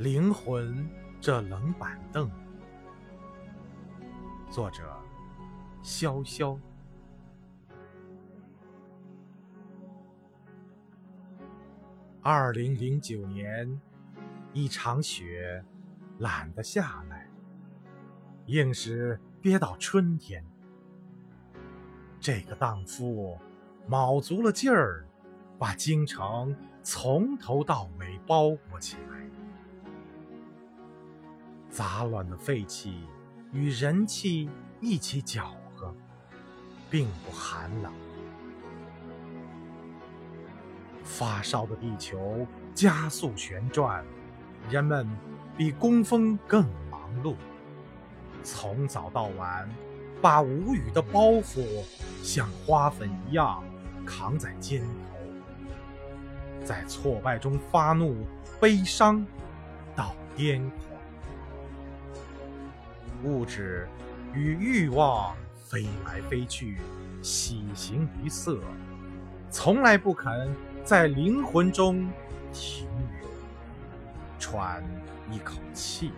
灵魂这冷板凳。作者：潇潇。二零零九年，一场雪懒得下来，硬是憋到春天。这个荡妇卯足了劲儿，把京城从头到尾包裹起来。杂乱的废气与人气一起搅和，并不寒冷。发烧的地球加速旋转，人们比工蜂更忙碌，从早到晚。把无语的包袱像花粉一样扛在肩头，在挫败中发怒、悲伤到癫狂。物质与欲望飞来飞去，喜形于色，从来不肯在灵魂中停留，喘一口气。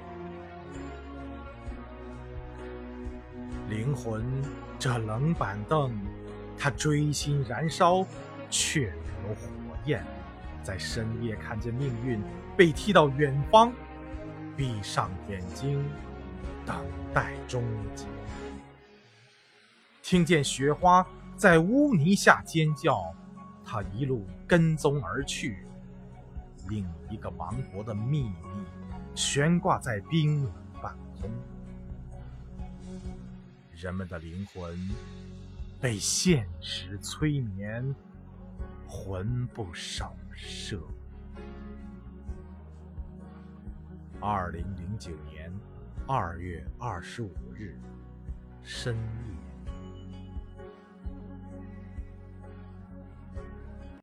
灵魂这冷板凳，它锥心燃烧，却没有火焰。在深夜看见命运被踢到远方，闭上眼睛，等待终结。听见雪花在污泥下尖叫，他一路跟踪而去。另一个王国的秘密悬挂在冰冷半空。人们的灵魂被现实催眠，魂不守舍。二零零九年二月二十五日深夜。